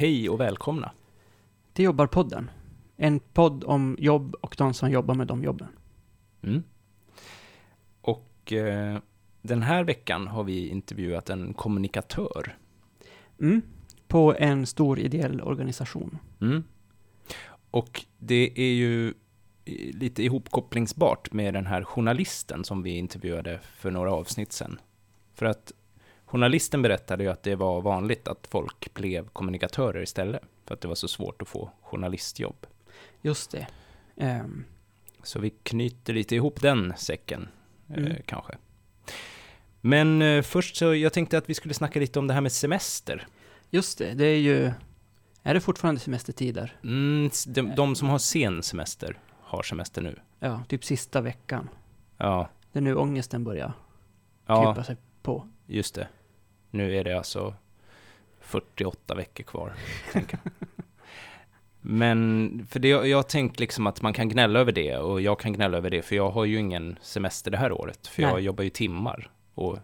Hej och välkomna. till Jobbarpodden. En podd om jobb och de som jobbar med de jobben. Mm. Och eh, den här veckan har vi intervjuat en kommunikatör. Mm. På en stor ideell organisation. Mm. Och det är ju eh, lite ihopkopplingsbart med den här journalisten som vi intervjuade för några avsnitt sedan. För att journalisten berättade ju att det var vanligt att folk blev kommunikatörer istället. För att det var så svårt att få journalistjobb. Just det. Ehm, Så vi knyter lite ihop den säcken, eh, Mm. kanske. Men eh, först så, jag tänkte att vi skulle snacka lite om det här med semester. just det, det är ju... Är det fortfarande semestertider? Mm, de, de som har sen semester har semester nu. Ja, typ sista veckan. Ja, Det är nu ångesten börjar ja krypa sig på. just det. Nu är det alltså 48 veckor kvar, jag. Men, för det, jag har tänkt liksom att man kan gnälla över det och jag kan gnälla över det för jag har ju ingen semester det här året. För jag Nej. jobbar ju timmar och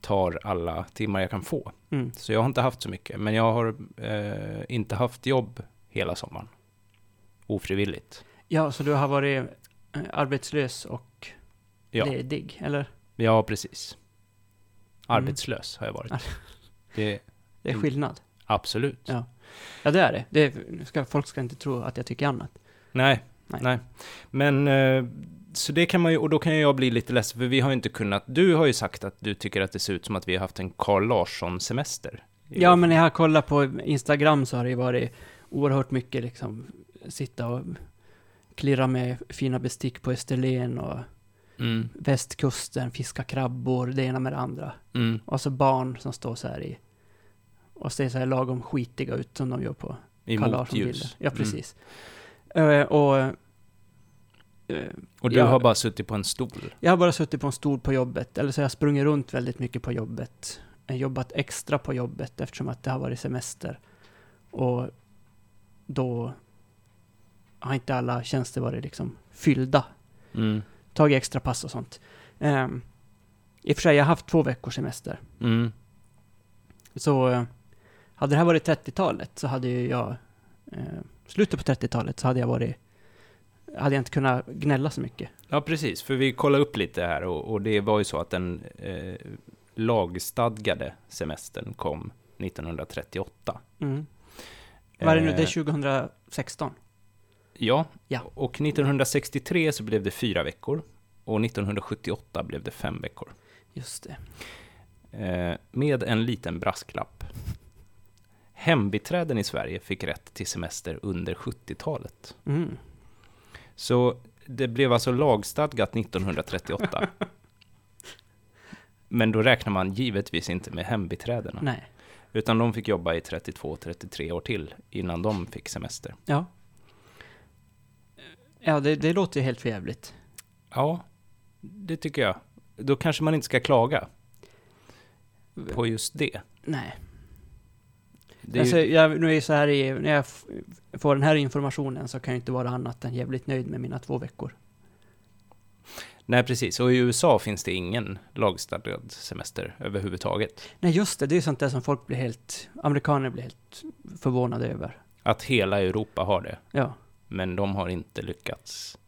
tar alla timmar jag kan få. Mm. Så jag har inte haft så mycket, men jag har eh, inte haft jobb hela sommaren. Ofrivilligt. Ja, så du har varit eh, arbetslös och Ja, ledig, eller? ja precis. Mm. Arbetslös har jag varit. Det, Det är skillnad. absolut. Ja. Ja, det är det. det är, ska, folk ska inte tro att jag tycker annat. Nej, Nej. nej. Men, eh, så det kan man ju, och då kan jag bli lite ledsen, för vi har ju inte kunnat, du har ju sagt att du tycker att det ser ut som att vi har haft en Carl Larsson-semester. Ja, men när jag har kollat på Instagram så har det ju varit oerhört mycket liksom sitta och klirra med fina bestick på Österlen och Mm, västkusten, fiska krabbor, det ena med det andra. mm, Och så barn som står så här i och ser så här lagom skitiga ut som de gör på i motljus. Ja, Mm. precis. Eh, och eh, Och du Ja. har bara suttit på en stol. jag har bara suttit på en stol på jobbet, eller så har jag sprungit runt väldigt mycket på jobbet. Jag har jobbat extra på jobbet eftersom att det har varit semester. Och då har inte alla tjänster varit liksom fyllda. Mm, Tagit extra pass och sånt. Um, I och för sig, jag har haft två veckors semester. mm, Så eh, hade det här varit 30-talet så hade ju jag, eh, slutet på 30-talet så hade jag varit, hade jag inte kunnat gnälla så mycket. Ja, precis. För vi kollade upp lite här och, och det var ju så att den eh, lagstadgade semestern kom 1938. Mm. Vad är det nu? Det är 2016? Ja, Ja. och 1963 så blev det fyra veckor och 1978 blev det fem veckor. Just det. Eh, med en liten brasklapp. Hembiträden i Sverige fick rätt till semester under 70-talet. Mm. Så det blev alltså lagstadgat 1938. Men då räknar man givetvis inte med hembiträdena. Nej. Utan de fick jobba i 32-33 år till innan de fick semester. Ja. Ja, det, det låter ju helt förjävligt. Ja, det tycker jag. Då kanske man inte ska klaga på just det. Nej. det alltså, ju, jag, nu är så här i, när jag får den här informationen så kan jag inte vara annat än jävligt nöjd med mina två veckor. nej, precis. Och i USA finns det ingen lagstadgad semester överhuvudtaget. Nej, just det. Det är sånt där som folk blir helt, amerikaner blir helt förvånade över. Att hela Europa har det, Ja, men de har inte lyckats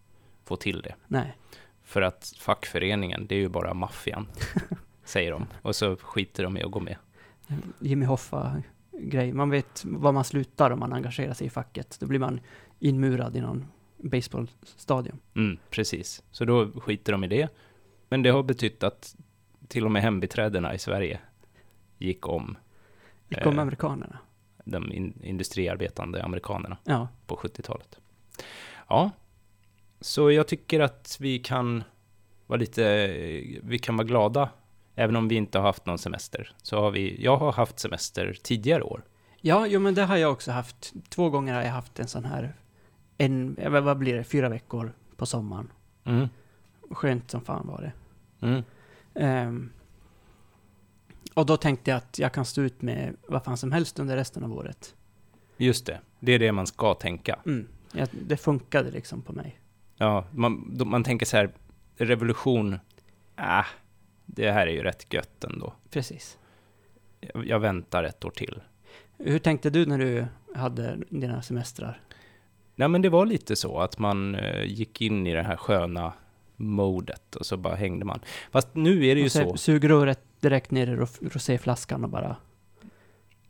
få till det. nej. För att fackföreningen, det är ju bara maffian, säger de. Och så skiter de i att gå med. Jimmy Hoffa-grej. Man vet var man slutar om man engagerar sig i facket. Då blir man inmurad i någon baseballstadion. Mm, precis. Så då skiter de i det. Men det har betytt att till och med hembiträdena i Sverige gick om Det kom Eh. amerikanerna. de in, industriarbetande amerikanerna Ja. på 70-talet. Ja, så jag tycker att vi kan vara lite, vi kan vara glada, även om vi inte har haft någon semester. Så har vi, jag har haft semester tidigare år. Ja, jo men det har jag också haft. Två gånger har jag haft en sån här, en, eh, vad blir det, fyra veckor på sommaren. Mm, Skönt som fan var det. mm, Ehm, och då tänkte jag att jag kan stå ut med vad fan som helst under resten av året. just det, det är det man ska tänka. Mm. Ja, det funkade liksom på mig. Ja, man, då, man tänker så här, revolution, äh, det här är ju rätt gött ändå. Precis. Jag, jag väntar ett år till. Hur tänkte du när du hade dina semestrar? Nej, men det var lite så att man eh, gick in i det här sköna modet och så bara hängde man. Fast nu är det ju Och så så. Sugröret direkt ner i ro- roséflaskan och bara...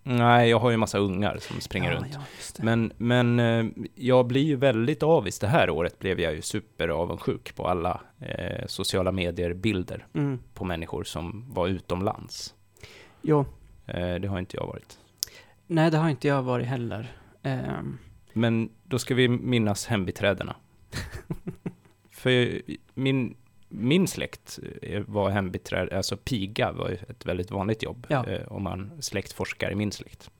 Nej, jag har ju massa ungar som springer ja, runt. Ja. Men, men eh, jag blir ju väldigt avis. Det här året blev jag ju superavundsjuk på alla eh, sociala medier-bilder Mm. på människor som var utomlands. Jo, Eh, det har inte jag varit. nej det har inte jag varit heller. Ehm, Men då ska vi minnas hembiträdena. För min, min släkt eh, var hembiträde, alltså piga var ett väldigt vanligt jobb Ja. eh, om man släktforskar i min släkt.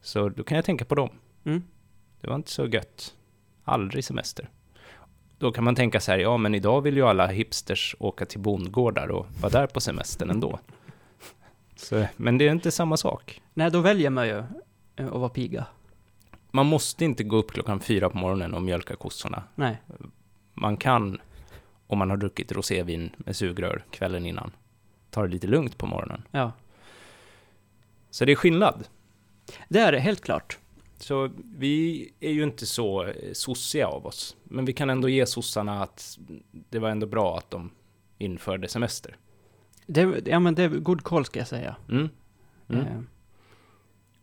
Så då kan jag tänka på dem. mm. Det var inte så gött. Aldrig semester. Då kan man tänka så här, ja men idag vill ju alla hipsters åka till bondgårdar och vara där på semestern ändå. Så, men det är inte samma sak. Nej, då väljer man ju eh, att vara piga. Man måste inte gå upp klockan fyra på morgonen och mjölka kossorna. Nej, Man kan, om man har druckit rosévin med sugrör kvällen innan, ta det lite lugnt på morgonen. ja. Så det är skillnad. Det är det, helt klart. Så vi är ju inte så eh, sossiga av oss. Men vi kan ändå ge sossarna att det var ändå bra att de införde semester. Det, ja, men det är god koll ska jag säga. Mm. Mm. Ehm,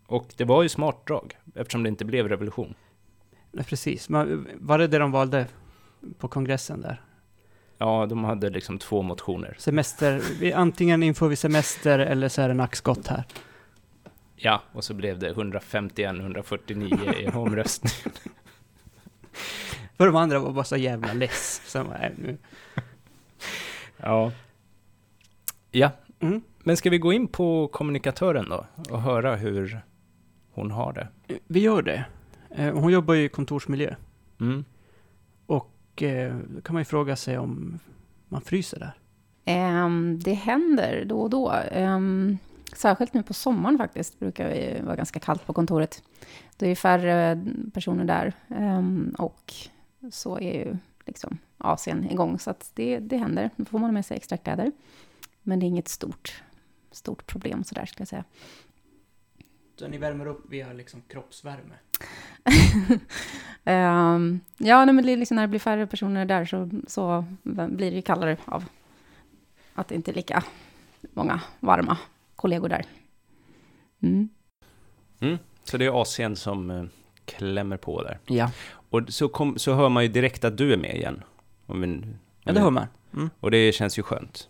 Och det var ju smart drag, eftersom det inte blev revolution. nej, precis. Men var det det de valde på kongressen där? Ja, de hade liksom två motioner. Semester, vi, antingen inför vi semester eller så är det nackskott här. Ja, och så blev det 151-149 i omröstning. För de andra var bara så jävla less. Så, nej, nu. Ja. Ja, Mm. men ska vi gå in på kommunikatören då? Och höra hur hon har det? Vi gör det. Eh, Hon jobbar ju i kontorsmiljö. Mm. Och eh, då kan man ju fråga sig om man fryser där. Ehm, det händer då och då. Ehm, särskilt nu på sommaren faktiskt, brukar det vara ganska kallt på kontoret. Det är färre personer där ehm, och så är ju liksom AC'n igång. Så att det, det händer. Då får man med sig extra kläder. Men det är inget stort, stort problem sådär skulle jag säga. Så ni värmer upp via liksom kroppsvärme? Ehm, ja, nej, men det liksom när det blir färre personer där så, så blir det ju kallare av att det inte är lika många varma kollegor där. Mm. Så det är AC'n som eh, klämmer på där. Ja. Och så, kom, så hör man ju direkt att du är med igen. Om vi, om Ja, det hör man. Mm. Och det känns ju skönt.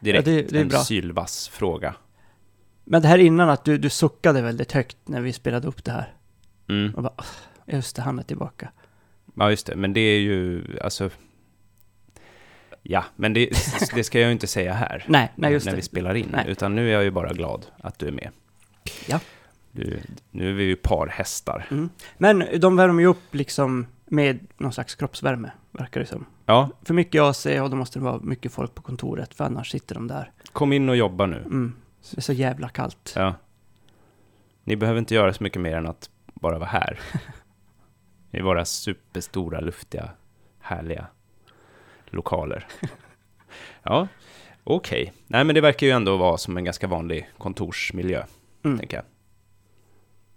Direkt Ja, det- det är en bra. sylvass fråga. Men det här innan att du, du suckade väldigt högt när vi spelade upp det här. Mm. Och bara, "Åh, just det, han är tillbaka. Ja, just det. Men det är ju, alltså... Ja, men det, det ska jag ju inte säga här. Nej, nej just när det. vi spelar in. Nej. Utan nu är jag ju bara glad att du är med. Ja. Du, nu är vi ju par hästar. Mm. Men de värmer ju upp liksom med någon slags kroppsvärme, verkar det som. Ja, För mycket AC och då måste det vara mycket folk på kontoret, för annars sitter de där. kom in och jobba nu. Mm. Det är så jävla kallt. Ja. Ni behöver inte göra så mycket mer än att bara vara här. I våra superstora, luftiga, härliga lokaler. Ja, okej. Nej, men det verkar ju ändå vara som en ganska vanlig kontorsmiljö, Mm. tänker jag.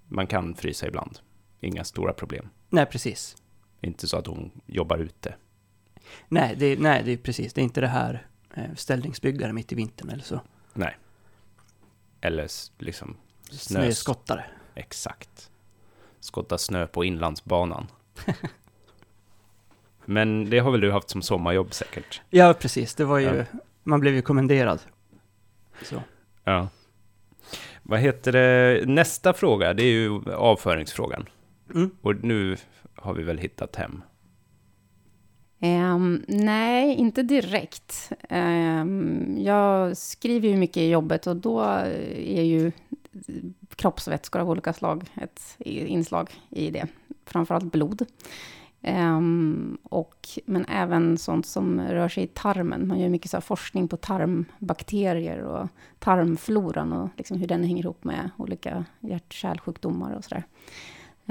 Man kan frysa ibland. Inga stora problem. Nej, precis. Inte så att hon jobbar ute. Nej, det, nej, det är precis. Det är inte det här eh, ställningsbyggare mitt i vintern eller så. Nej. Eller liksom snö... Snöskottare. Exakt. Skotta snö på inlandsbanan. Men det har väl du haft som sommarjobb säkert? Ja, precis. Det var ju... Ja. Man blev ju kommenderad. Så. Ja. Vad heter det? Nästa fråga, det är ju avföringsfrågan. Mm. Och nu har vi väl hittat hem. Um, nej, inte direkt. Um, jag skriver ju mycket i jobbet och då är ju kroppsvätskor av olika slag ett inslag i det. Framförallt blod. Um, och, men även sånt som rör sig i tarmen. Man gör mycket så här forskning på tarmbakterier och tarmfloran och liksom hur den hänger ihop med olika hjärt-kärlsjukdomar och sådär.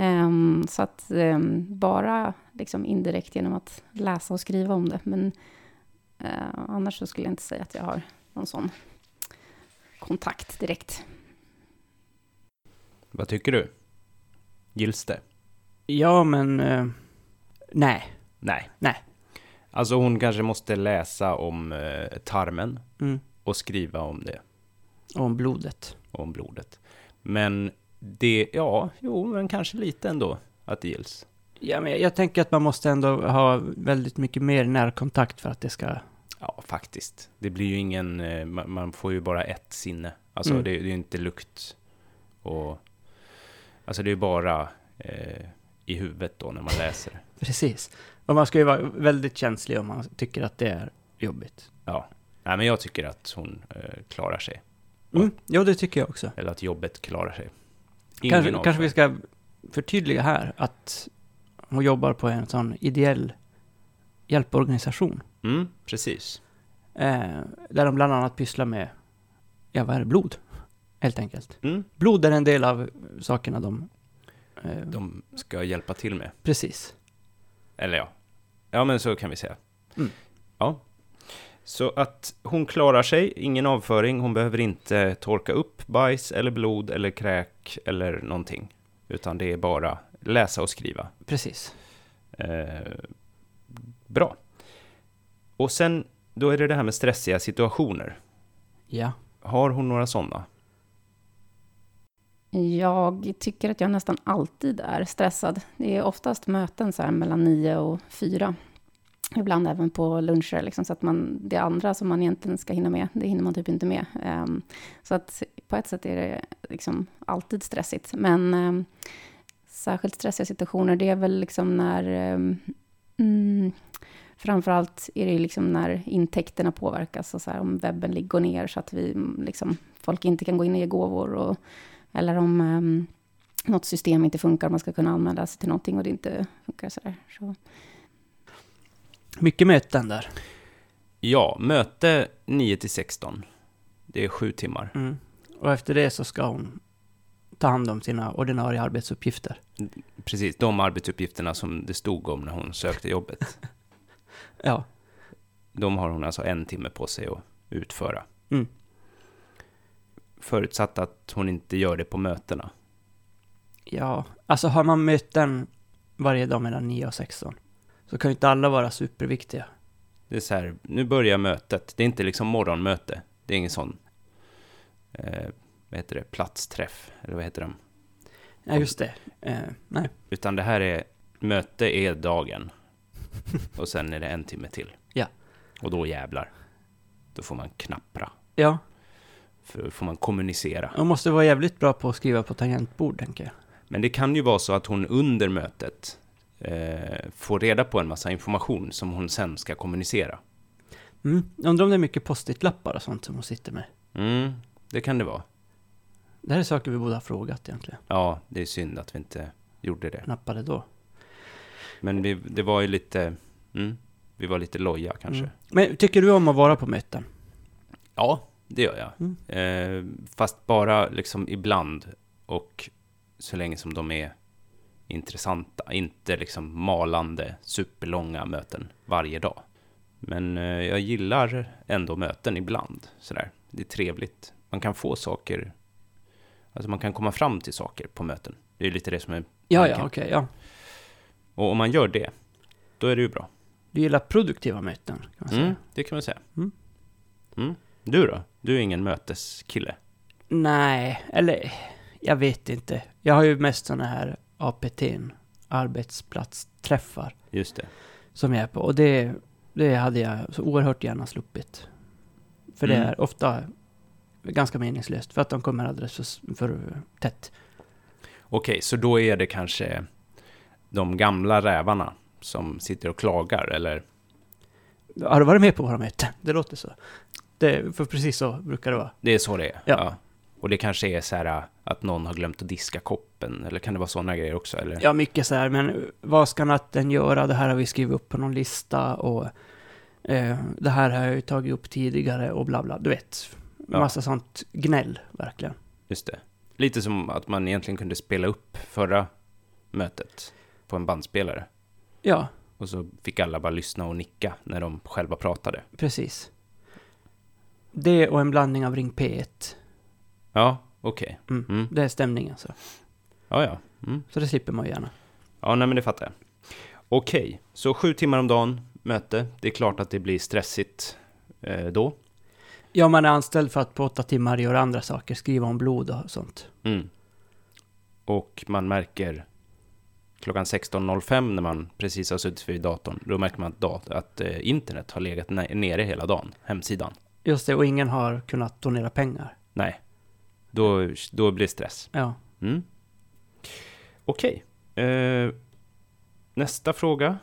Ehm, så att ehm, bara liksom indirekt genom att läsa och skriva om det. Men eh, annars så skulle jag inte säga att jag har någon sån kontakt direkt. Vad tycker du? Gills det? Ja, men... Eh, nej. Nej. Nej. Alltså hon kanske måste läsa om eh, tarmen Mm. och skriva om det, Och om blodet. om blodet. Men det, ja, jo, men kanske lite ändå att det gills. Ja, men jag, tänker att man måste ändå ha väldigt mycket mer närkontakt för att det ska... Ja, faktiskt. Det blir ju ingen, eh, man, får ju bara ett sinne. Alltså Mm. det, det är ju inte lukt och... Alltså det är ju bara eh, i huvudet då när man läser. Precis. Och man ska ju vara väldigt känslig om man tycker att det är jobbigt. Ja. Nej, men jag tycker att hon eh, klarar sig. Mm. Jo, det tycker jag också. Eller att jobbet klarar sig. Kanske, kanske vi ska förtydliga här att hon jobbar på en sån ideell hjälporganisation. Mm, precis. Eh, där de bland annat pysslar med, ja vad är det, blod? Helt enkelt. Mm. Blod är en del av sakerna de... Eh, De ska hjälpa till med. Precis. Eller ja. Ja, men så kan vi säga. Mm. Ja. Så att hon klarar sig, ingen avföring, hon behöver inte torka upp bajs eller blod eller kräk eller någonting. Utan det är bara läsa och skriva. Precis. Eh, bra. Och sen, då är det det här med stressiga situationer. Ja. Har hon några sådana? Jag tycker att jag nästan alltid är stressad. Det är oftast möten så här mellan nio och fyra. Ibland även på luncher, liksom, så att man, det andra som man egentligen ska hinna med, det hinner man typ inte med. Um, så att på ett sätt är det liksom alltid stressigt. Men um, särskilt stressiga situationer, det är väl liksom när... Um, mm, framförallt är det liksom när intäkterna påverkas, och så här, om webben går ner så att vi, liksom, folk inte kan gå in och ge gåvor. Och, eller om um, något system inte funkar, man ska kunna använda sig till någonting och det inte funkar så där. Så. Mycket möten där. Ja, möte 9 till 16. Det är sju timmar. Mm. Och efter det så ska hon ta hand om sina ordinarie arbetsuppgifter. Precis, de arbetsuppgifterna som det stod om när hon sökte jobbet. Ja. De har hon alltså en timme på sig att utföra. Mm. Förutsatt att hon inte gör det på mötena. Ja, alltså har man möten varje dag mellan 9 och 16 så kan ju inte alla vara superviktiga. Det är så här, nu börjar mötet. Det är inte liksom morgonmöte. Det är ingen sån, eh, vad heter det, platsträff, eller vad heter de? Ja, just det. Eh, nej. Utan det här är, möte är dagen. Och sen är det en timme till. Ja. Och då jävlar. Då får man knappra. Ja, För då får man kommunicera. hon måste vara jävligt bra på att skriva på tangentbord, tänker jag. Men det kan ju vara så att hon under mötet eh, får reda på en massa information som hon sen ska kommunicera. Mm. Jag undrar om det är mycket post-it-lappar och sånt som hon sitter med. Mm, det kan det vara. Det här är saker vi borde ha frågat egentligen. Ja, det är synd att vi inte gjorde det. Nappade då. Men vi, det var ju lite... Mm, vi var lite loja kanske. Mm. Men tycker du om att vara på möten? Ja, det gör jag. Mm. Eh, fast bara liksom ibland och så länge som de är intressanta. Inte liksom malande, superlånga möten varje dag. Men eh, jag gillar ändå möten ibland. Sådär. Det är trevligt. Man kan få saker, alltså man kan komma fram till saker på möten. Det är lite det som är Ja, tanken. ja, okej, ja. Och om man gör det, då är det ju bra. Du gillar produktiva möten, kan man säga. Mm, det kan man säga. Mm. Mm. Du då? Du är ingen möteskille? Nej, eller jag vet inte. Jag har ju mest sådana här APT'n, arbetsplatsträffar, Just det. som jag är på. Och det, det hade jag så oerhört gärna sluppit. För det Mm. är ofta ganska meningslöst, för att de kommer alldeles för, för tätt. Okej, så då är det kanske de gamla rävarna som sitter och klagar, eller? Har du varit med på våra möten? Det låter så. Det, för precis så brukar det vara. Det är så det är? Ja. Och det kanske är så här äh, att någon har glömt att diska koppen, eller kan det vara sådana grejer också? Eller? Ja, mycket så här, men vad ska natten göra? Det här har vi skrivit upp på någon lista och eh, det här har jag ju tagit upp tidigare och bla bla. Du vet, Ja. massa sånt gnäll, verkligen. Just det. Lite som att man egentligen kunde spela upp förra mötet på en bandspelare. Ja, Och så fick alla bara lyssna och nicka när de själva pratade. precis. Det och en blandning av Ring P1. Ja, okej. Mm. Mm. Det är stämningen så. Ja, ja. Mm. Så det slipper man ju gärna. Ja, nej men det fattar jag. Okej, så sju timmar om dagen, möte. Det är klart att det blir stressigt eh, då. Ja, man är anställd för att på åtta timmar göra andra saker, skriva om blod och sånt. Mm. Och man märker klockan 16.05 när man precis har suttit vid datorn, då märker man att, dat- att eh, internet har legat ne- nere hela dagen, hemsidan. Just det, och ingen har kunnat donera pengar. Nej, då, då blir det stress. Ja. Mm. Okej. Eh, nästa fråga.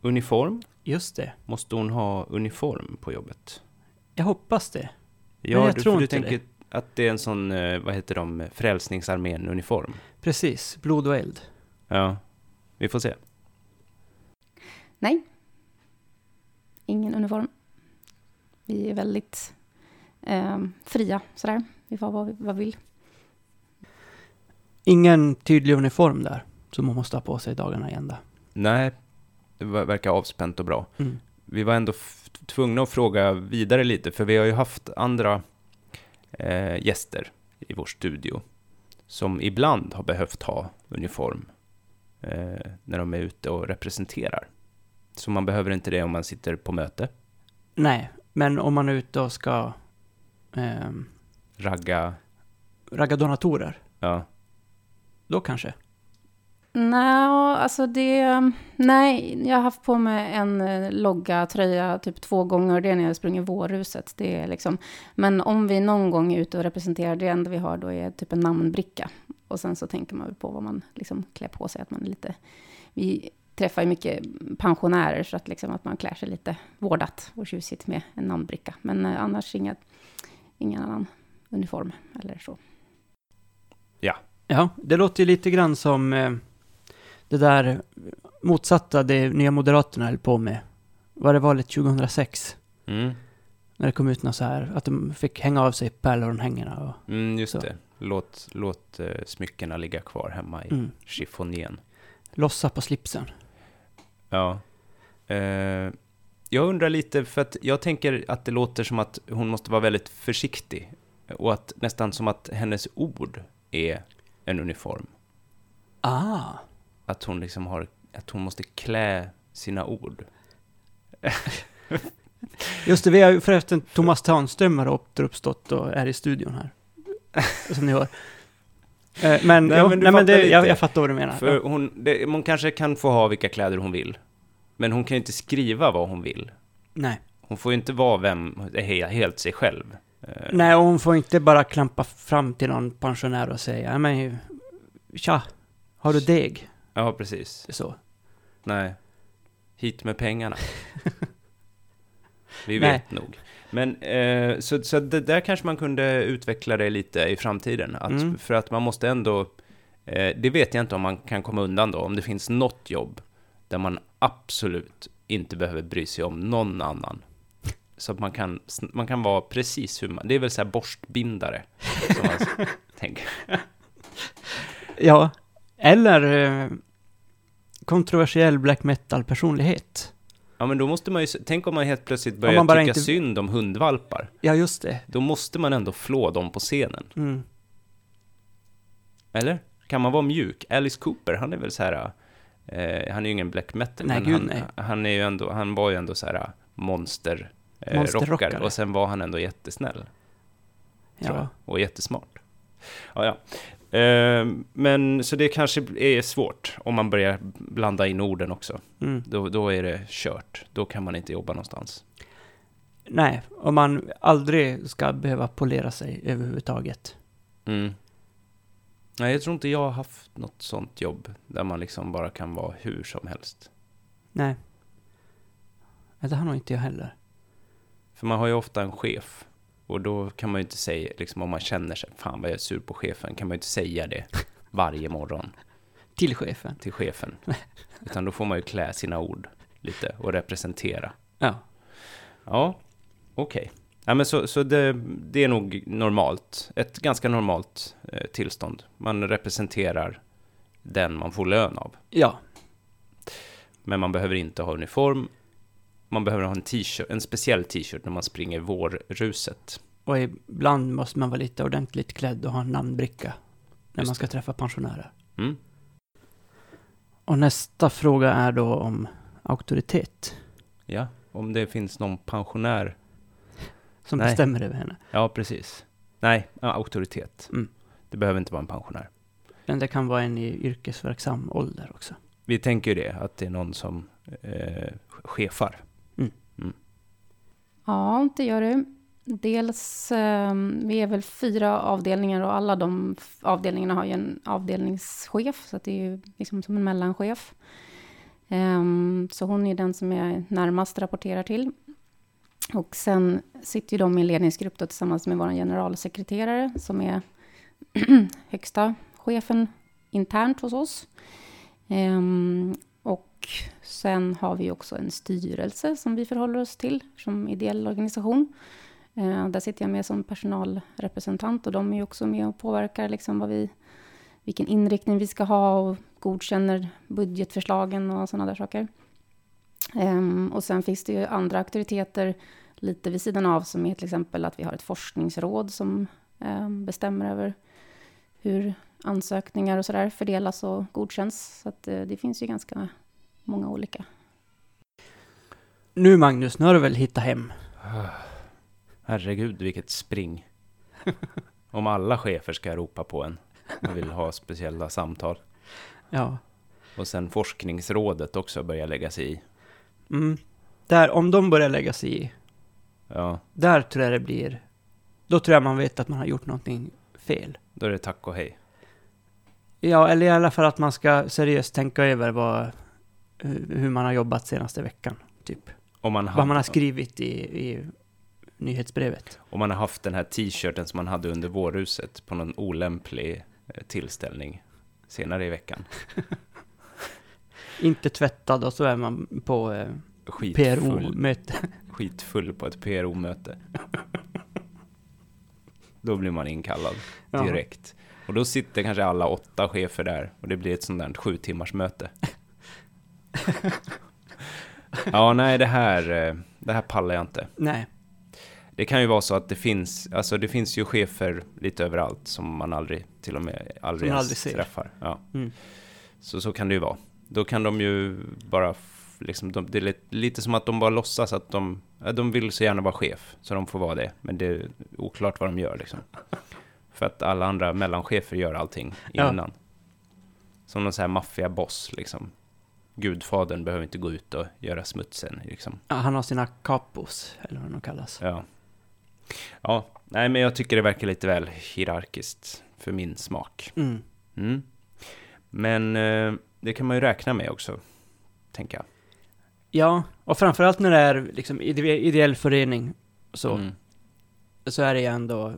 Uniform. Just det. Måste hon ha uniform på jobbet? Jag hoppas det. Ja, jag du, tror du inte tänker att det är en sån, eh, vad heter de, Frälsningsarmén-uniform? Precis, blod och eld. Ja, vi får se. Nej. Ingen uniform. Vi är väldigt eh, fria sådär. Vi får vad vi vad vi vill. Ingen tydlig uniform där, som man måste ha på sig dagarna i ända. Nej, det ver- verkar avspänt och bra. Mm. Vi var ändå tvungna att fråga vidare lite, för vi har ju haft andra eh, gäster i vår studio som ibland har behövt ha uniform eh, när de är ute och representerar. Så man behöver inte det om man sitter på möte, Nej, men om man är ute och ska ehm, ragga, ragga donatorer, ja. då kanske. Nej, alltså det... Nej, jag har haft på mig en eh, logga tröja typ två gånger. Det är när jag springer vårruset. Det är liksom, men om vi någon gång är ute och representerar, det enda vi har då är typ en namnbricka. Och sen så tänker man väl på vad man liksom klär på sig. Att man är lite... Vi träffar ju mycket pensionärer så att, liksom att man klär sig lite vårdat och tjusigt med en namnbricka. Men eh, annars inga, ingen annan uniform eller så. Ja, det låter ju lite grann som eh, det där motsatta det Nya Moderaterna höll på med. Var det valet 2006? Mm. När det kom ut något så här, att de fick hänga av sig pärlörnhängena och... Mm, just Så. det. Låt, låt eh, smyckena ligga kvar hemma i Mm, chiffonjen. lossa på slipsen. Ja. Eh, jag undrar lite, för att jag tänker att det låter som att hon måste vara väldigt försiktig. Och att nästan som att hennes ord är en uniform. Ah! Att hon liksom har, att hon måste klä sina ord. Just det, vi har ju förresten Thomas Tanström har återuppstått och är i studion här. Som ni hör. Eh, Men, Nej, jo, men nej, men det, jag, jag fattar vad du menar. För hon, det, hon kanske kan få ha vilka kläder hon vill. Men hon kan ju inte skriva vad hon vill. Nej. Hon får ju inte vara vem, he- helt sig själv. Eh, nej, och hon får inte bara klampa fram till någon pensionär och säga, "Ja, men tja, har du deg? Ja, precis. Så. Nej. Hit med pengarna. Vi Nej. vet nog. Men eh, så, så det där kanske man kunde utveckla det lite i framtiden. Att, Mm. För att man måste ändå, eh, det vet jag inte om man kan komma undan då, om det finns något jobb där man absolut inte behöver bry sig om någon annan. Så att man kan, man kan vara precis hur man, det är väl så här borstbindare, som man tänker. Ja. Eller eh, kontroversiell black metal-personlighet. Ja, men då måste man ju, tänk om man helt plötsligt börjar man bara tycka inte- synd om hundvalpar. Ja, just det. Då måste man ändå flå dem på scenen. Mm. Eller? Kan man vara mjuk? Alice Cooper, han är väl så här... Eh, han är ju ingen black metal, Nej, men gud, han, nej. han, är ju ändå, han var ju ändå så här monster, eh, rockare. Och sen var han ändå jättesnäll, Ja. jag. Och jättesmart. Ja, ja. Eh, men så det kanske är svårt om man börjar blanda in orden också. Mm. Då, då är det kört. Då kan man inte jobba någonstans. Nej, om man aldrig ska behöva polera sig överhuvudtaget. Mm. Nej, jag tror inte jag har haft något sånt jobb där man liksom bara kan vara hur som helst. Nej, det har nog inte jag heller. För man har ju ofta en chef. Och då kan man ju inte säga, liksom om man känner sig, fan vad jag är sur på chefen, kan man ju inte säga det varje morgon Till chefen. till chefen. Utan då får man ju klä sina ord lite och representera. Ja. Ja, okej. Ja, men så så det, det är nog normalt, ett ganska normalt eh, tillstånd. Man representerar den man får lön av. Ja. Men man behöver inte ha uniform. Man behöver ha en t-shirt, en speciell t-shirt när man springer vårruset. Och ibland måste man vara lite ordentligt klädd och ha en namnbricka när Just man ska träffa pensionärer. Mm. Och nästa fråga är då om auktoritet Ja, om det finns någon pensionär. som Nej. bestämmer över henne. Ja, precis. Nej, ja, auktoritet. Mm. Det behöver inte vara en pensionär. Men det kan vara en i yrkesverksam ålder också. Vi tänker ju det, att det är någon som eh, chefar. Ja, det gör det. Dels, eh, vi är väl fyra avdelningar och alla de avdelningarna har ju en avdelningschef, så det är ju liksom som en mellanchef. Ehm, så hon är den som jag närmast rapporterar till. Och sen sitter ju de i en ledningsgrupp då, tillsammans med vår generalsekreterare, som är högsta chefen internt hos oss. Ehm, och sen har vi också en styrelse som vi förhåller oss till som ideell organisation. Eh, där sitter jag med som personalrepresentant och de är ju också med och påverkar liksom vad vi, vilken inriktning vi ska ha och godkänner budgetförslagen och sådana där saker. Ehm, och sen finns det ju andra auktoriteter lite vid sidan av som är till exempel att vi har ett forskningsråd som ehm, bestämmer över hur ansökningar och sådär fördelas och godkänns. Så att, eh, det finns ju ganska många olika. Nu Magnus, nu har du väl hittat hem? Herregud, vilket spring. Om alla chefer ska ropa på en och vill ha speciella samtal. Ja. Och sen forskningsrådet också börjar lägga sig i. Mm. Där, om de börjar lägga sig i, Ja, där tror jag det blir... Då tror jag man vet att man har gjort någonting fel. då är det tack och hej. Ja, eller i alla fall att man ska seriöst tänka över vad, hur man har jobbat senaste veckan, typ. Om man, Vad man har skrivit i, i nyhetsbrevet. om man har haft den här t-shirten som man hade under vårhuset på någon olämplig eh, tillställning senare i veckan. Inte tvättad och så är man på eh, PRO-möte. skitfull på ett PRO-möte. Då blir man inkallad Ja. direkt. Och då sitter kanske alla åtta chefer där och det blir ett sånt där sju timmars möte. ja, nej, det här, eh, det här pallar jag inte. Nej, Det kan ju vara så att det finns, alltså det finns ju chefer lite överallt som man aldrig, till och med aldrig, Som ens aldrig träffar. Ja. Mm. Så, så kan det ju vara. Då kan de ju bara, liksom, de, det är lite, lite som att de bara låtsas att de, ja, de vill så gärna vara chef, så de får vara det. Men det är oklart vad de gör liksom. För att alla andra mellanchefer gör allting Ja. innan. Som någon sån här maffiaboss liksom. Gudfadern behöver inte gå ut och göra smutsen liksom. Ja, han har sina capos, eller vad de kallas. Ja. Ja, nej men jag tycker det verkar lite väl hierarkiskt för min smak. Mm. Mm. Men eh, det kan man ju räkna med också, tänker jag. Ja, och framförallt när det är liksom ide- ideell förening så, Mm. så är det ju ändå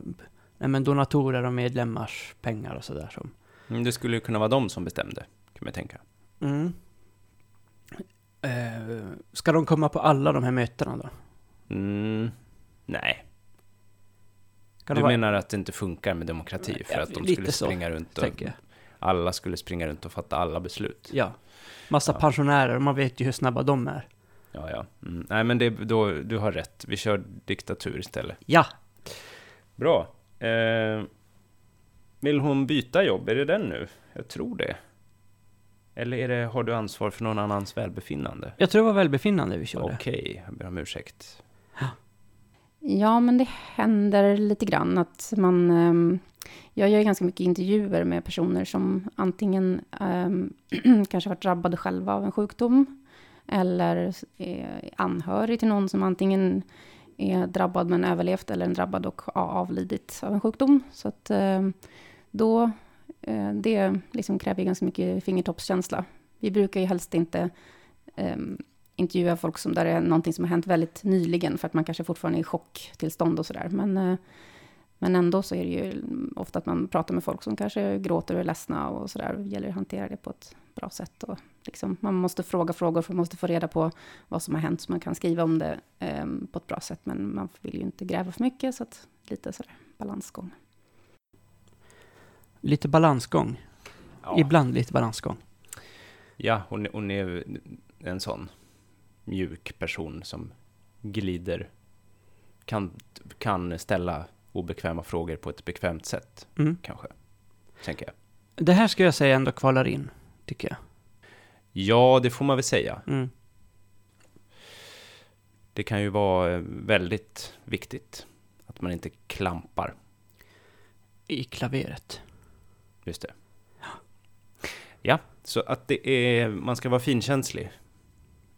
nej, men donatorer och medlemmars pengar och sådär som... Mm, det skulle ju kunna vara de som bestämde, kan man tänka. Mm. Eh, ska de komma på alla de här mötena då? Mm. Nej, Ska du vara- menar att det inte funkar med demokrati för Ja, att de skulle så, springa runt och alla skulle springa runt och fatta alla beslut. Ja. Massa Ja. pensionärer, man vet ju hur snabba de är. Ja, ja. Mm. Nej, men det, då, du har rätt. Vi kör diktatur istället. Ja, Bra. Eh, vill hon byta jobb? Är det den nu? Jag tror det. Eller är det, har du ansvar för någon annans välbefinnande? jag tror det var välbefinnande vi körde. Okej, jag ber om ursäkt. Ja, men det händer lite grann att man... ehm, jag gör ganska mycket intervjuer med personer som antingen um, kanske varit drabbade själva av en sjukdom eller är anhörig till någon som antingen är drabbad men överlevt eller en drabbad och avlidit av en sjukdom. Så att ehm, då, eh, Eh, det liksom kräver ju ganska mycket fingertoppskänsla. Vi brukar ju helst inte ehm, intervjua folk som där det är någonting som har hänt väldigt nyligen, för att man kanske fortfarande är i chocktillstånd och sådär. Men, eh, men ändå så är det ju ofta att man pratar med folk som kanske gråter och är ledsna och sådär. Det gäller att hantera det på ett bra sätt. Och liksom, man måste fråga frågor för man måste få reda på vad som har hänt, så man kan skriva om det eh, på ett bra sätt. Men man vill ju inte gräva för mycket, så att lite sådär balansgång. Lite balansgång. Ja, Ibland lite balansgång. ja hon, är- hon är en sån mjuk person som glider, kan, kan ställa obekväma frågor på ett bekvämt sätt, Mm. kanske. Tänker jag. Det här ska jag säga ändå kvalar in, tycker jag. Ja, det får man väl säga. Mm. Det kan ju vara eh, väldigt viktigt att man inte klampar. I klaveret. Just det. Ja, så att det är, man ska vara finkänslig.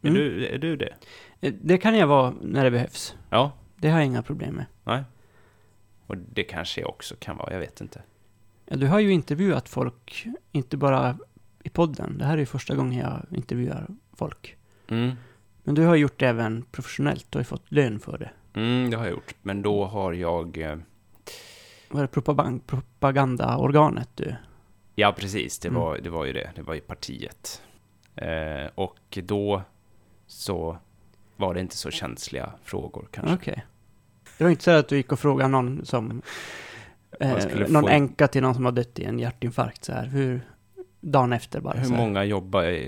Är, Mm. du, är du det? Eh, Det kan jag vara när det behövs. Ja, Det har jag inga problem med. nej. Och det kanske jag också kan vara, jag vet inte. Ja, du har ju intervjuat folk, inte bara i podden. Det här är ju första gången jag intervjuar folk. Mm. Men du har gjort det även professionellt och har ju fått lön för det. Mm, det har jag gjort. Men då har jag... Var det propagand- propagandaorganet du? Ja, precis. Det Mm. var, det var ju det. Det var ju partiet. Eh, och då så var det inte så känsliga frågor kanske. Okej. Det var inte så att du gick och frågade någon som... Eh, någon få- änka till någon som har dött i en hjärtinfarkt så här. Hur... Dagen efter bara Hur många jobbar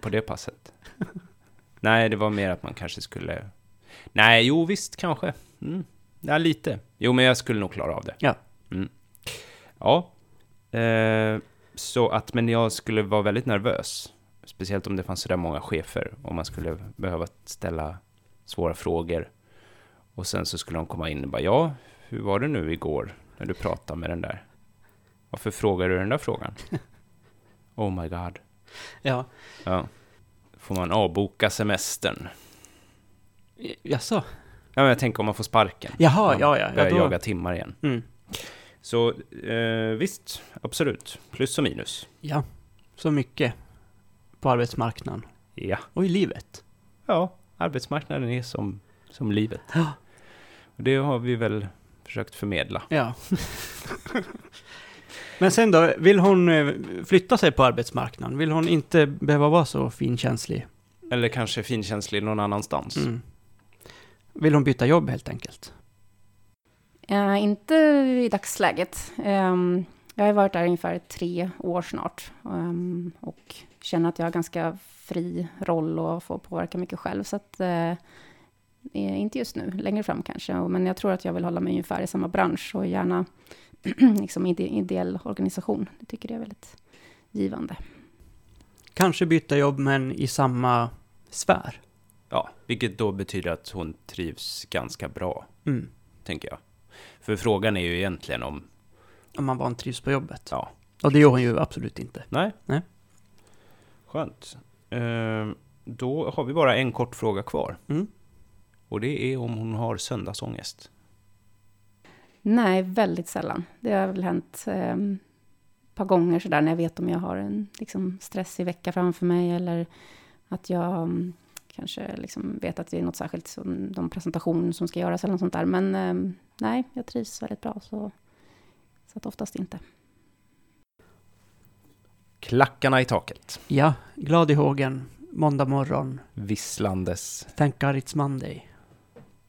på det passet? Nej, det var mer att man kanske skulle... Nej, jo visst, kanske. Mm. Ja, lite. Jo, men jag skulle nog klara av det. Ja. Mm. Ja. Eh, så att, men jag skulle vara väldigt nervös. Speciellt om det fanns så där många chefer. Om man skulle behöva ställa svåra frågor. Och sen så skulle de komma in och bara, ja, hur var det nu igår när du pratade med den där? Varför frågar du den där frågan? Oh my god. Ja. Ja. Får man avboka semestern? Jaså? Ja, men jag tänker om man får sparken. Jaha, Man ja, ja. Börjar ja då... jaga timmar igen. mm. Så eh, visst, absolut. Plus och minus. Ja. Så mycket på arbetsmarknaden. Ja. Och i livet. Ja, arbetsmarknaden är som, som livet. Ja. Och det har vi väl försökt förmedla. Ja. Men sen då, vill hon eh, flytta sig på arbetsmarknaden? Vill hon inte behöva vara så finkänslig? Eller kanske finkänslig någon annanstans. Mm. Vill hon byta jobb helt enkelt? Eh, inte i dagsläget. Ehm, jag har varit där ungefär tre år snart. ehm, och känner att jag har ganska fri roll och får påverka mycket själv. Så att, eh, inte just nu, längre fram kanske. Men jag tror att jag vill hålla mig ungefär i samma bransch och gärna liksom ide ideell organisation. Jag tycker det är väldigt givande. Kanske byta jobb men i samma sfär? Ja, vilket då betyder att hon trivs ganska bra, Mm. tänker jag. För frågan är ju egentligen om... Om man vantrivs på jobbet. Ja. Och det gör hon ju absolut inte. Nej. Nej. Skönt. Ehm, då har vi bara en kort fråga kvar. Mm. Och det är om hon har söndagsångest. Nej, väldigt sällan. Det har väl hänt eh, ett par gånger sådär när jag vet om jag har en liksom, stressig vecka framför mig eller att jag mm, kanske liksom vet att det är något särskilt som de presentation som ska göras eller något sånt där. Men eh, nej, jag trivs väldigt bra så, så att oftast inte. Klackarna i taket. Ja, glad i hågen, måndag morgon, Visslandes. thank God it's Monday.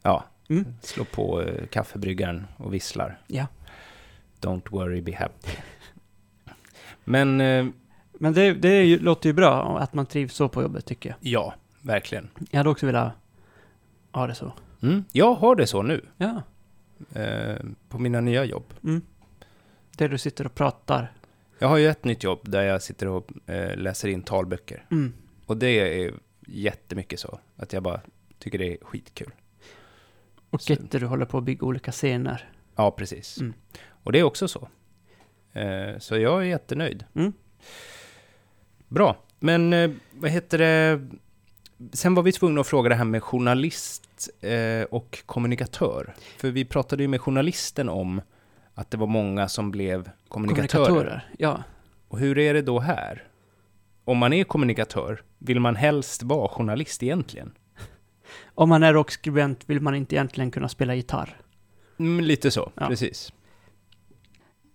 Ja, Mm. slå på eh, kaffebryggaren och visslar. Ja. Don't worry, be happy. Men eh, Men det, det är ju, låter ju bra att man trivs så på jobbet tycker jag. ja, verkligen. Jag hade också velat ha det så. Mm, jag har det så nu. Ja. Eh, på mina nya jobb. Mm. Där du sitter och pratar. Jag har ju ett nytt jobb där jag sitter och eh, läser in talböcker. Mm. Och det är jättemycket så. Att jag bara tycker det är skitkul. Och Så- du håller på att bygga olika scener. Ja, precis. Mm. Och det är också så. Eh, så jag är jättenöjd. Mm. Bra. Men eh, vad heter det? Sen var vi tvungna att fråga det här med journalist eh, och kommunikatör. För vi pratade ju med journalisten om att det var många som blev kommunikatörer. Ja. Och hur är det då här? Om man är kommunikatör, vill man helst vara journalist egentligen? Om man är rockskribent vill man inte egentligen kunna spela gitarr. Mm, lite så, Ja. precis.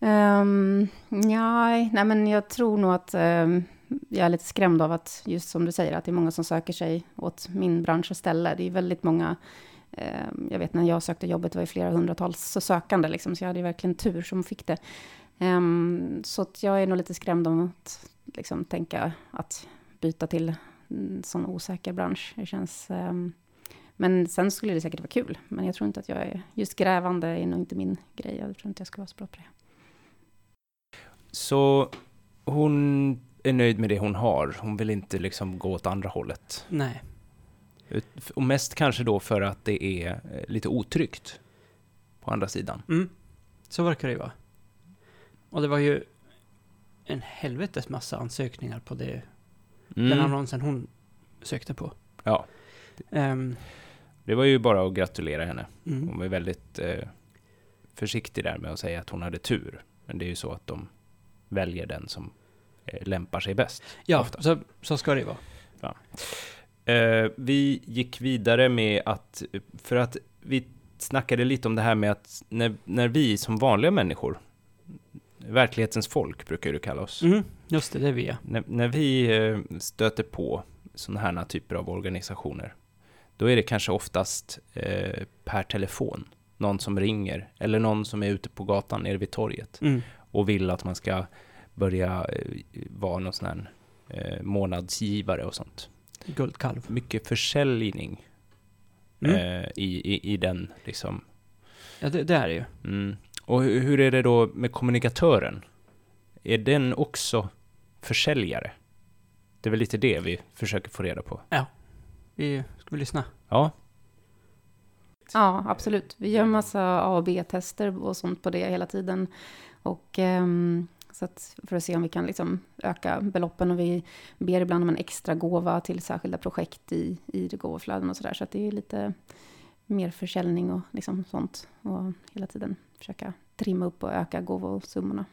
Um, nej, nej, men jag tror nog att ehm, jag är lite skrämd av att, just som du säger, att det är många som söker sig åt min bransch och ställe. Det är väldigt många, eh, jag vet när jag sökte jobbet, det var ju flera hundratals sökande, liksom, så jag hade ju verkligen tur som fick det. Ehm, så att jag är nog lite skrämd om att liksom, tänka att byta till en sån osäker bransch. Det känns... ehm, Men sen skulle det säkert vara kul. Men jag tror inte att jag är, just grävande är nog inte min grej. Jag tror inte jag skulle vara så bra på det. Så hon är nöjd med det hon har. Hon vill inte liksom gå åt andra hållet. Nej. Och mest kanske då för att det är eh, lite otryggt på andra sidan. Mm. Så verkar det ju vara. Och det var ju en helvetes massa ansökningar på det, den Mm. annonsen hon sökte på. Ja, Ehm, det var ju bara att gratulera henne. mm. Hon var väldigt eh, försiktig där med att säga att hon hade tur. Men det är ju så att de väljer den som lämpar sig bäst. Ja, ofta. så, så ska det ju vara. Eh, vi gick vidare med att, för att vi snackade lite om det här med att när, när vi som vanliga människor, verklighetens folk brukar det kalla oss, Mm. Just det, det är vi ja. när, när vi eh, stöter på sådana här typer av organisationer, då är det kanske oftast eh, per telefon, någon som ringer, eller någon som är ute på gatan nere vid torget Mm. och vill att man ska börja eh, vara någon sån här eh, månadsgivare och sånt. Guldkalv. Mycket försäljning Mm. eh, i, i, i den liksom. Ja, det, det är det ju. Mm. Och hur, hur är det då med kommunikatören? Är den också försäljare? Det är väl lite det vi försöker få reda på. Vi, ska vi lyssna? Ja, Ja, absolut. Vi gör massa A och B-tester och sånt på det hela tiden. Och ehm, så att för att se om vi kan liksom öka beloppen och vi ber ibland om en extra gåva till särskilda projekt i, i det gåvoflöden och sådär. Så att det är lite mer försäljning och liksom sånt. Och hela tiden försöka trimma upp och öka gåvosummorna.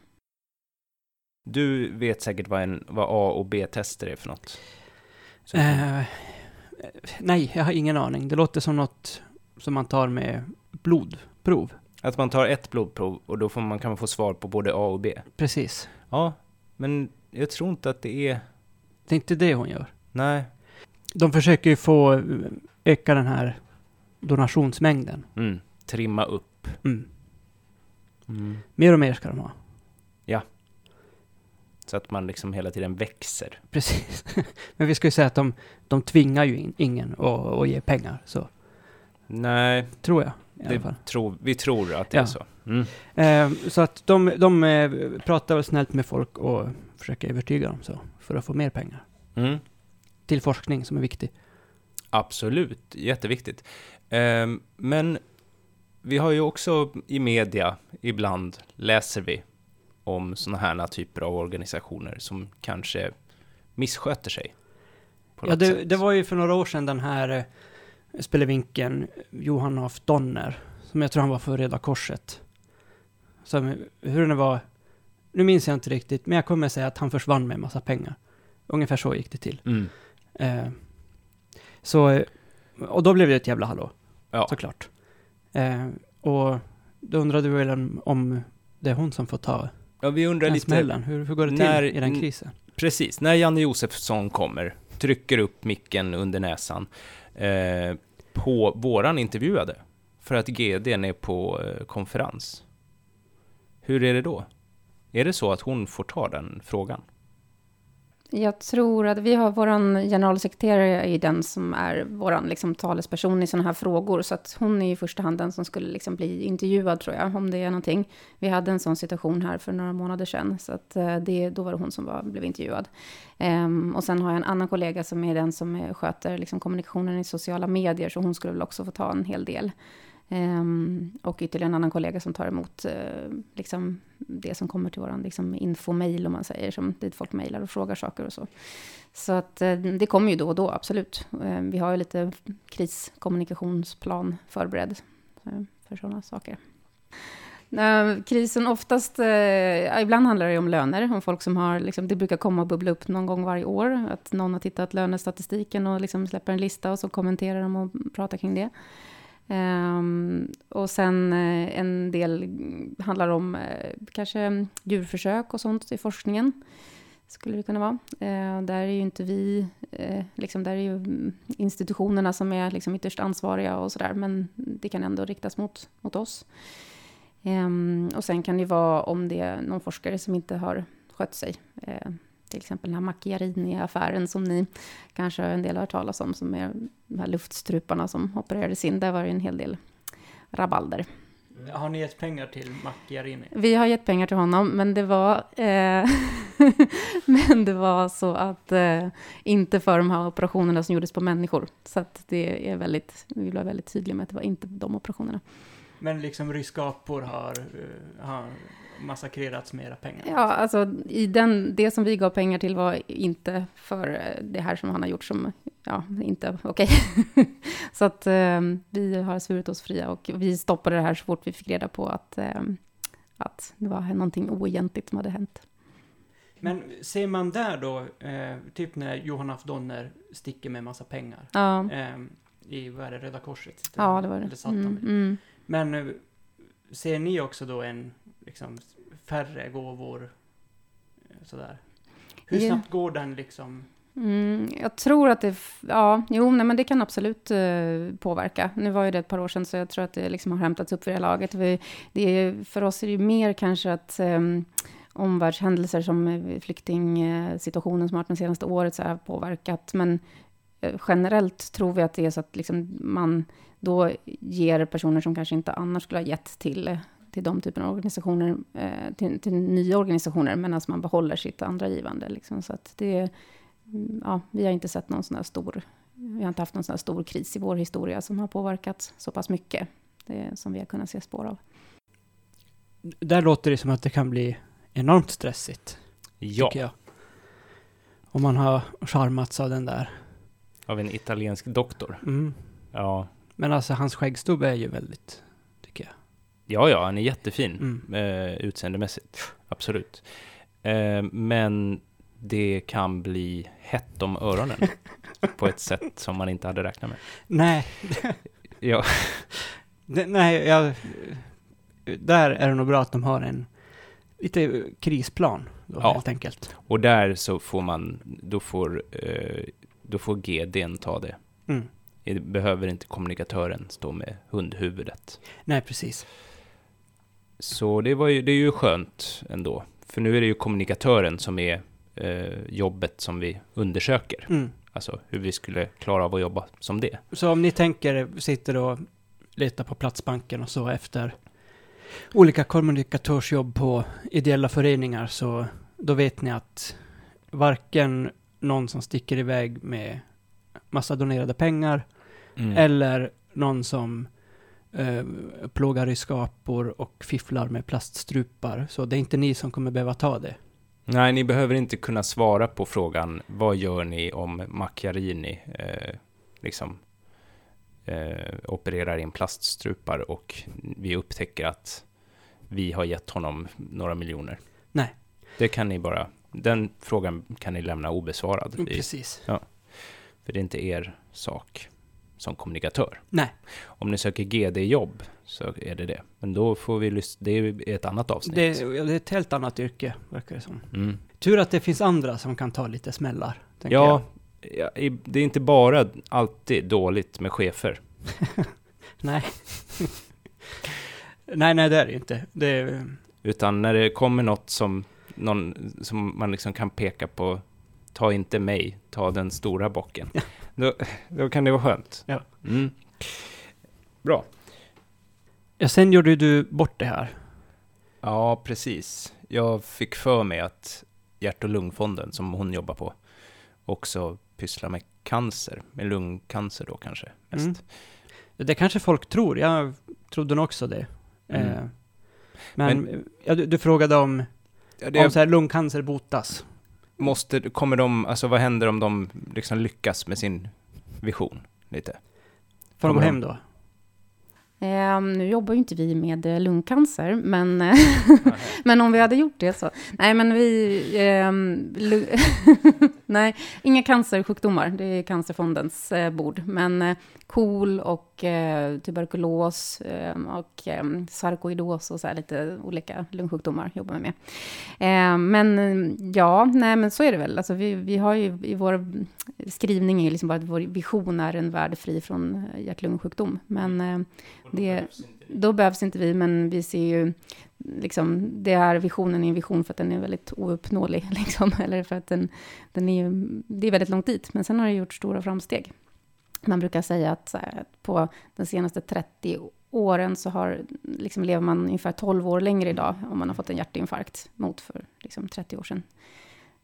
du vet säkert vad, en, vad A och B-tester är för något. Eh, nej, jag har ingen aning. Det låter som något som man tar med blodprov. Att man tar ett blodprov och då får man, kan man få svar på både A och B. Precis. Ja, men jag tror inte att det är... Det är inte det hon gör. Nej. De försöker ju få eh, öka den här donationsmängden. Mm. Trimma upp. Mm. Mm. Mer och mer ska de ha. Så att man liksom hela tiden växer. Precis. Men vi ska ju säga att de, de tvingar ju in, ingen att ge pengar. Så Nej, tror jag. Det tror, vi tror att det Ja. är så. Mm. Eh, så att de, de eh, pratar snällt med folk och försöker övertyga dem så. För att få mer pengar. Mm. Till forskning som är viktig. Absolut, jätteviktigt. Ehm, men vi har ju också i media, ibland läser vi om sådana här typer av organisationer som kanske missköter sig. Ja, det, det var ju för några år sedan den här spelevinken Johan af Donner. Som jag tror han var för Röda Korset. Som, hur det var, nu minns jag inte riktigt, men jag kommer säga att han försvann med en massa pengar. Ungefär så gick det till. Mm. Eh, så, och då blev det ett jävla hallå, Ja. såklart. Eh, och då undrade vi väl om, det är hon som får ta ja, vi undrar den lite... smällen. Hur, hur går det till när- i den krisen? Precis, när Janne Josefsson kommer, trycker upp micken under näsan eh, på våran intervjuade för att GDn är på eh, konferens. Hur är det då? Är det så att hon får ta den frågan? Jag tror att vi har vår generalsekreterare i den som är vår liksom, talesperson i sådana här frågor. Så att hon är i första hand den som skulle liksom, bli intervjuad tror jag, om det är någonting. Vi hade en sån situation här för några månader sedan. Så att, eh, det, då var det hon som var, blev intervjuad. Um, och sen har jag en annan kollega som är den som eh, sköter liksom, kommunikationen i sociala medier. Så hon skulle väl också få ta en hel del. Um, och ytterligare en annan kollega som tar emot uh, liksom, det som kommer till vår liksom, infomail, om man säger, som dit folk mejlar och frågar saker och så. Så att uh, det kommer ju då och då, absolut. Uh, vi har ju lite kriskommunikationsplan förberedd eh, för sådana saker. Ehm, krisen oftast, ibland handlar det ju om löner, om folk som har, liksom, det brukar komma och bubbla upp någon gång varje år, att någon har tittat lönestatistiken och liksom släpper en lista och så kommenterar de och pratar kring det. Um, och sen uh, en del handlar om uh, kanske djurförsök och sånt i forskningen. Skulle det kunna vara. Uh, där är ju inte vi, liksom där är ju mm, institutionerna som är liksom ytterst ansvariga och sådär. Men det kan ändå riktas mot, mot oss. Um, och sen kan det vara om det är någon forskare som inte har skött sig. Eh, till exempel den här Macchiarini-affären som ni kanske en del har hört talas om, som är de här luftstruparna som opererades in. Där var det en hel del rabalder. Har ni gett pengar till Macchiarini? Vi har gett pengar till honom, men det var, eh, men det var så att eh, inte för de här operationerna som gjordes på människor. Så att det är väldigt, vi vill vara väldigt tydliga med att det var inte de operationerna. Men liksom ryska apor har, uh, har massakrerats med era pengar? Ja, alltså i den, det som vi gav pengar till var inte för eh, det här som han har gjort som, ja, inte okej. Okay. så att eh, vi har svurit oss fria och vi stoppade det här så fort vi fick reda på att, eh, att det var någonting oegentligt som hade hänt. Men ser man där då, eh, typ när Johan af Donner sticker med massa pengar? Ja. Eh, I, vad är det, Röda Korset? Ja, det var det. Eller mm, mm. Men eh, ser ni också då en, liksom, färre gåvor? Eh, sådär. Hur yeah. snabbt går den liksom? Mm, jag tror att det, ja, jo, nej, men det kan absolut uh, påverka. Nu var ju det ett par år sedan, så jag tror att det liksom har hämtats upp för det laget. Vi, det är, för oss är det ju mer kanske att um, omvärldshändelser som flyktingsituationen som har varit det senaste året så har påverkat. Men generellt tror vi att det är så att liksom man då ger personer som kanske inte annars skulle ha gett till till de typerna av organisationer, eh, till, till, nya organisationer, medan man behåller sitt andra givande. Liksom. Så att det, mm, ja, vi har inte sett någon sån här stor, vi har inte haft någon sån här stor kris i vår historia som har påverkat så pass mycket, det, som vi har kunnat se spår av. Där låter det som att det kan bli enormt stressigt. Ja. Jag. Om man har charmats av den där. Av en italiensk doktor. Mm. Ja. Men alltså hans skäggstubbe är ju väldigt Ja, ja, han är jättefin mm. eh, utseendemässigt. Absolut. Eh, men det kan bli hett om öronen på ett sätt som man inte hade räknat med. Nej. ja. Det, nej, jag, där är det nog bra att de har en lite krisplan då, ja. helt enkelt. Och där så får man, då får, eh, då får GDn ta det. Mm. Det behöver inte kommunikatören stå med hundhuvudet. Nej, precis. Så det, var ju, det är ju skönt ändå. För nu är det ju kommunikatören som är eh, jobbet som vi undersöker. Mm. Alltså hur vi skulle klara av att jobba som det. Så om ni tänker, sitter och letar på Platsbanken och så efter olika kommunikatörsjobb på ideella föreningar så då vet ni att varken någon som sticker iväg med massa donerade pengar mm. eller någon som eh, plågar i skapor och fifflar med plaststrupar. Så det är inte ni som kommer behöva ta det. Nej, ni behöver inte kunna svara på frågan vad gör ni om Macchiarini eh, liksom eh, opererar in plaststrupar och vi upptäcker att vi har gett honom några miljoner. Nej. Det kan ni bara, den frågan kan ni lämna obesvarad. Precis. Ja, för det är inte er sak som kommunikatör. Nej. Om ni söker GD-jobb så är det det. Men då får vi lyssna, det är ett annat avsnitt. Det, det är ett helt annat yrke, verkar det som. Mm. Tur att det finns andra som kan ta lite smällar. Ja, ja, det är inte bara alltid dåligt med chefer. nej. nej, nej, det är det inte. Det är... Utan när det kommer något som, någon, som man liksom kan peka på, ta inte mig, ta den stora bocken. Då, då kan det vara skönt. Ja. Mm. Bra. Ja, sen gjorde du bort det här. Ja, precis. Jag fick för mig att hjärt och lungfonden, som hon jobbar på, också pysslar med cancer, med lungcancer då kanske mest. Mm. Det kanske folk tror, jag trodde nog också det. Mm. Eh, men, men ja, du, du, frågade om, ja, det, om så här lungcancer botas måste, kommer de, alltså vad händer om de liksom lyckas med sin vision lite? Får de hem då? Eh, nu jobbar ju inte vi med eh, lungcancer, men, men om vi hade gjort det så. Nej, men vi... Eh, nej, inga cancersjukdomar. Det är Cancerfondens eh, bord. Men eh, KOL och eh, tuberkulos eh, och eh, sarkoidos och så här lite olika lungsjukdomar jobbar vi med. Eh, men ja, nej, men så är det väl. Alltså, vi, vi har ju i vår skrivning är liksom bara att vår vision är en värld fri från eh, hjärt-lungsjukdom. Men det, då behövs inte vi, men vi ser ju liksom, det är visionen i en vision för att den är väldigt ouppnåelig, liksom, eller för att den, den är ju, det är väldigt långt dit, men sen har det gjort stora framsteg. Man brukar säga att här, på de senaste 30 åren så har, liksom, lever man ungefär 12 år längre idag om man har fått en hjärtinfarkt mot för liksom, 30 år sedan.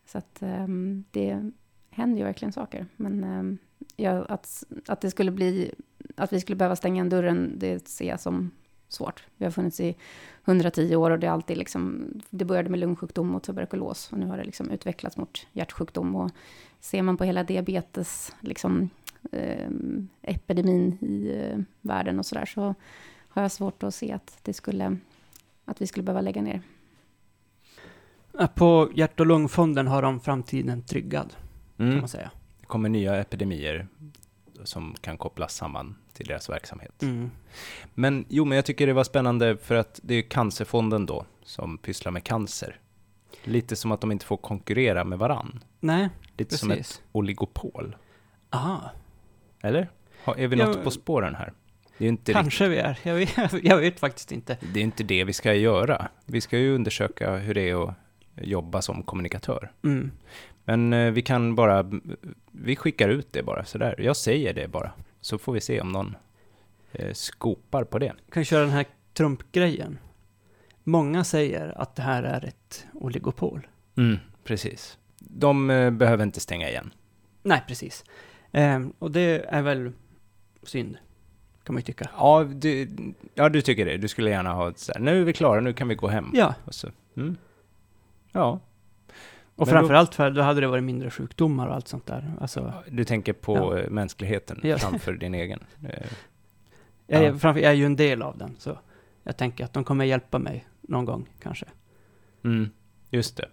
Så att um, det händer ju verkligen saker. Men um, ja, att, att det skulle bli, att vi skulle behöva stänga igen dörren, det ser jag som svårt. Vi har funnits i 110 år och det är alltid liksom, det började med lungsjukdom och tuberkulos och nu har det liksom utvecklats mot hjärtsjukdom och ser man på hela diabetes, liksom, eh, epidemin i eh, världen och sådär, så har jag svårt att se att det skulle, att vi skulle behöva lägga ner. På hjärt och lungfonden har de framtiden tryggad, mm. kan man säga. Kommer nya epidemier som kan kopplas samman till deras verksamhet. Mm. Men jo, men jag tycker det var spännande för att det är Cancerfonden då som pysslar med cancer. Lite som att de inte får konkurrera med varann. Nej, Lite precis. som ett oligopol. Aha. Eller? Är vi något ja, på spåren här? kanske vi är. Jag vet, jag vet faktiskt inte. Det är inte det vi ska göra. Vi ska ju undersöka hur det är att jobba som kommunikatör. Mm. Men eh, vi kan bara, vi skickar ut det bara sådär. Jag säger det bara. Så får vi se om någon eh, skopar på det. Kan köra den här Trump-grejen. Många säger att det här är ett oligopol. Mm, precis. De eh, behöver inte stänga igen. Nej, precis. Eh, och det är väl synd, kan man ju tycka. Ja, du, ja, du tycker det. Du skulle gärna ha så här, nu är vi klara, nu kan vi gå hem. Ja. Så, mm. Ja, och framförallt för då hade det varit mindre sjukdomar och allt sånt där. Alltså, du tänker på ja. mänskligheten ja. framför din egen? Eh, jag, är, framför, jag är ju en del av den, så jag tänker att de kommer hjälpa mig någon gång kanske. Mm, just det.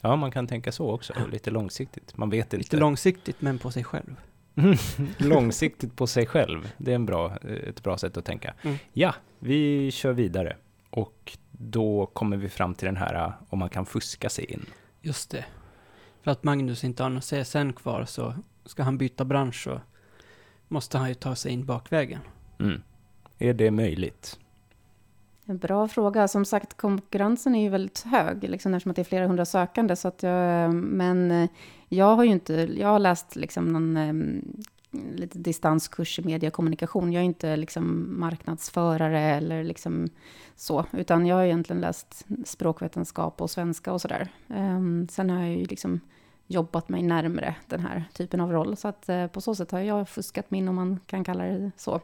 Ja, man kan tänka så också, lite långsiktigt. Man vet inte. Lite långsiktigt, men på sig själv. långsiktigt på sig själv, det är en bra, ett bra sätt att tänka. Mm. Ja, vi kör vidare. Och då kommer vi fram till den här om man kan fuska sig in. Just det. För att Magnus inte har någon CSN kvar så ska han byta bransch så måste han ju ta sig in bakvägen. Mm. Är det möjligt? En bra fråga. Som sagt, konkurrensen är ju väldigt hög, liksom, eftersom att det är flera hundra sökande. Så att jag, men eh, jag har ju inte, jag har läst liksom någon um, lite distanskurs i mediekommunikation. Jag är inte liksom marknadsförare eller liksom så, utan jag har egentligen läst språkvetenskap och svenska och sådär. Um, sen har jag ju liksom jobbat mig närmre den här typen av roll, så att uh, på så sätt har jag fuskat mig in, om man kan kalla det så.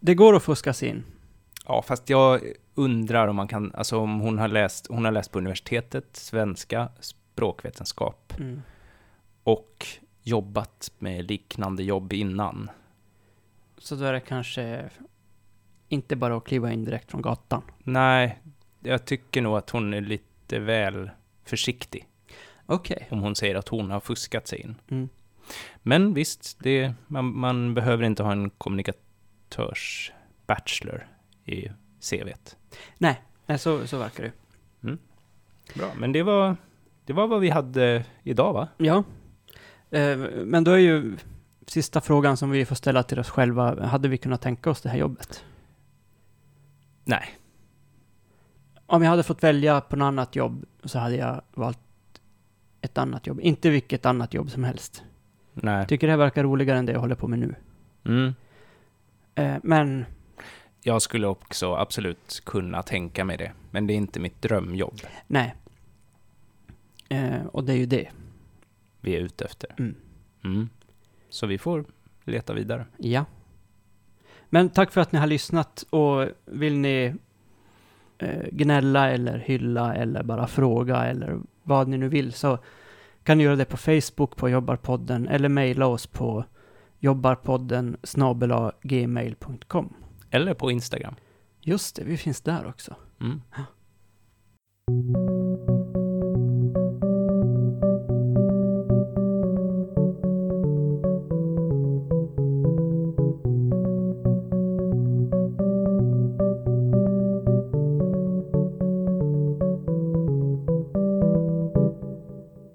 Det går att fuska sig in. Ja, fast jag undrar om man kan, alltså om hon har läst, hon har läst på universitetet, svenska, språkvetenskap mm. och jobbat med liknande jobb innan. Så då är det kanske inte bara att kliva in direkt från gatan? Nej, jag tycker nog att hon är lite väl försiktig. Okej. Okay. Om hon säger att hon har fuskat sig in. Mm. Men visst, det, man, man, behöver inte ha en kommunikatörs-bachelor i CVt. Nej, så, så verkar det. Mm. Bra, men det var, det var vad vi hade idag va? Ja. Eh, men då är ju sista frågan som vi får ställa till oss själva. Hade vi kunnat tänka oss det här jobbet? Nej. Om jag hade fått välja på något annat jobb så hade jag valt ett annat jobb. Inte vilket annat jobb som helst. Nej. Tycker det här verkar roligare än det jag håller på med nu. Mm. Eh, men... Jag skulle också absolut kunna tänka mig det. Men det är inte mitt drömjobb. Nej. Eh, och det är ju det. Vi är ute efter. Mm. Mm. Så vi får leta vidare. Ja. Men tack för att ni har lyssnat och vill ni eh, gnälla eller hylla eller bara fråga eller vad ni nu vill så kan ni göra det på Facebook på Jobbarpodden eller mejla oss på jobbarpodden gmail.com. Eller på Instagram. Just det, vi finns där också. Mm.